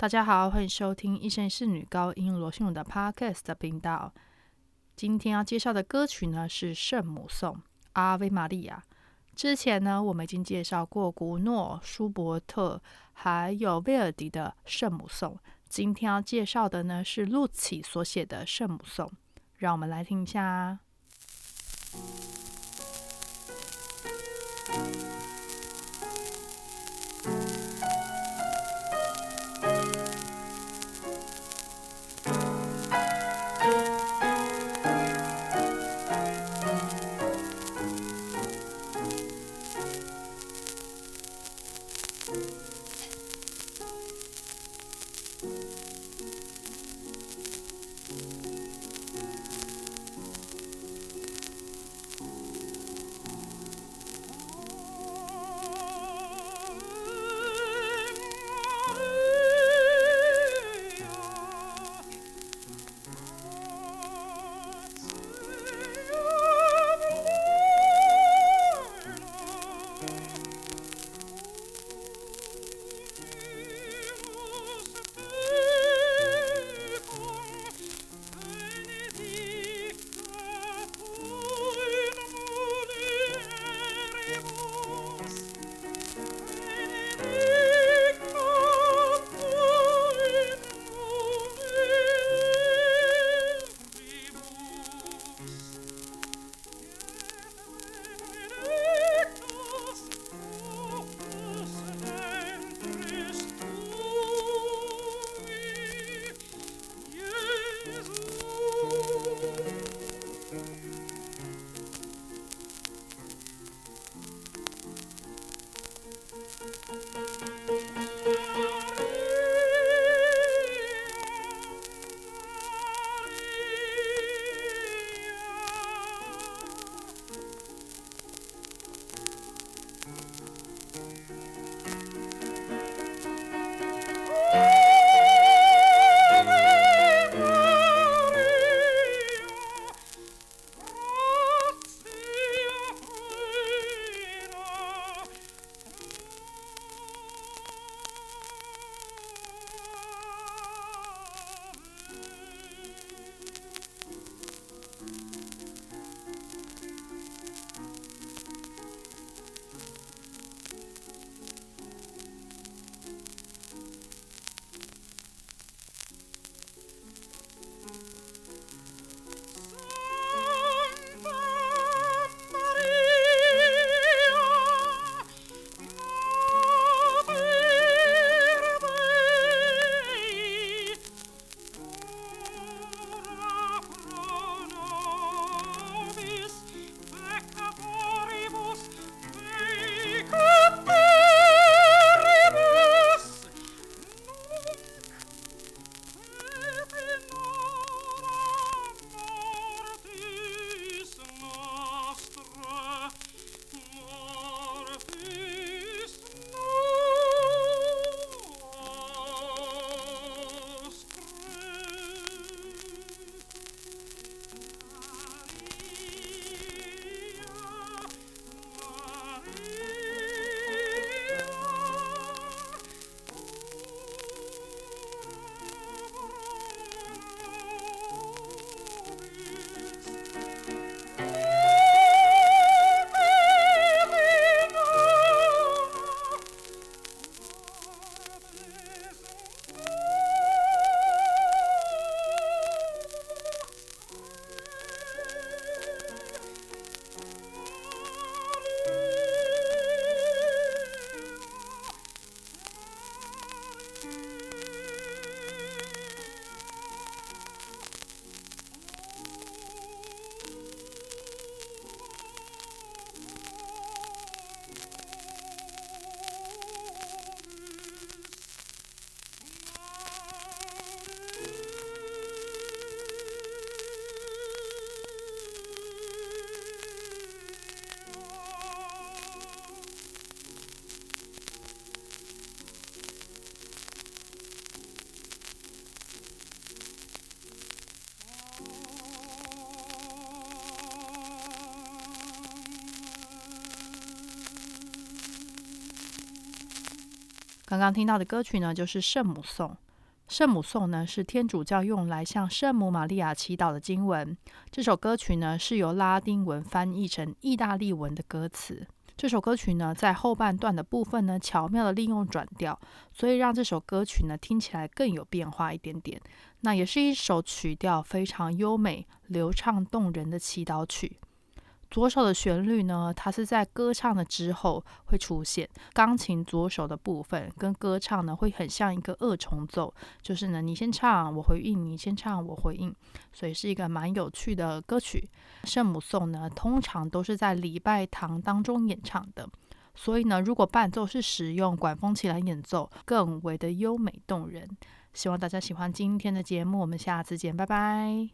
大家好，欢迎收听一生是女高音罗信荣的 Podcast 频道。今天要介绍的歌曲呢是《圣母颂》阿维玛利亚。之前呢，我们已经介绍过古诺、舒伯特还有威尔迪的《圣母颂》。今天要介绍的呢是陆琪所写的《圣母颂》，让我们来听一下。刚刚听到的歌曲呢，就是《圣母颂》。圣母颂呢是天主教用来向圣母玛利亚祈祷的经文。这首歌曲呢是由拉丁文翻译成意大利文的歌词。这首歌曲呢在后半段的部分呢巧妙的利用转调，所以让这首歌曲呢听起来更有变化一点点。那也是一首曲调非常优美、流畅动人的祈祷曲。左手的旋律呢，它是在歌唱的之后会出现，钢琴左手的部分跟歌唱呢会很像一个二重奏，就是呢你先唱我回应，你先唱我回应，所以是一个蛮有趣的歌曲。圣母颂呢通常都是在礼拜堂当中演唱的，所以呢如果伴奏是使用管风琴来演奏，更为的优美动人。希望大家喜欢今天的节目，我们下次见，拜拜。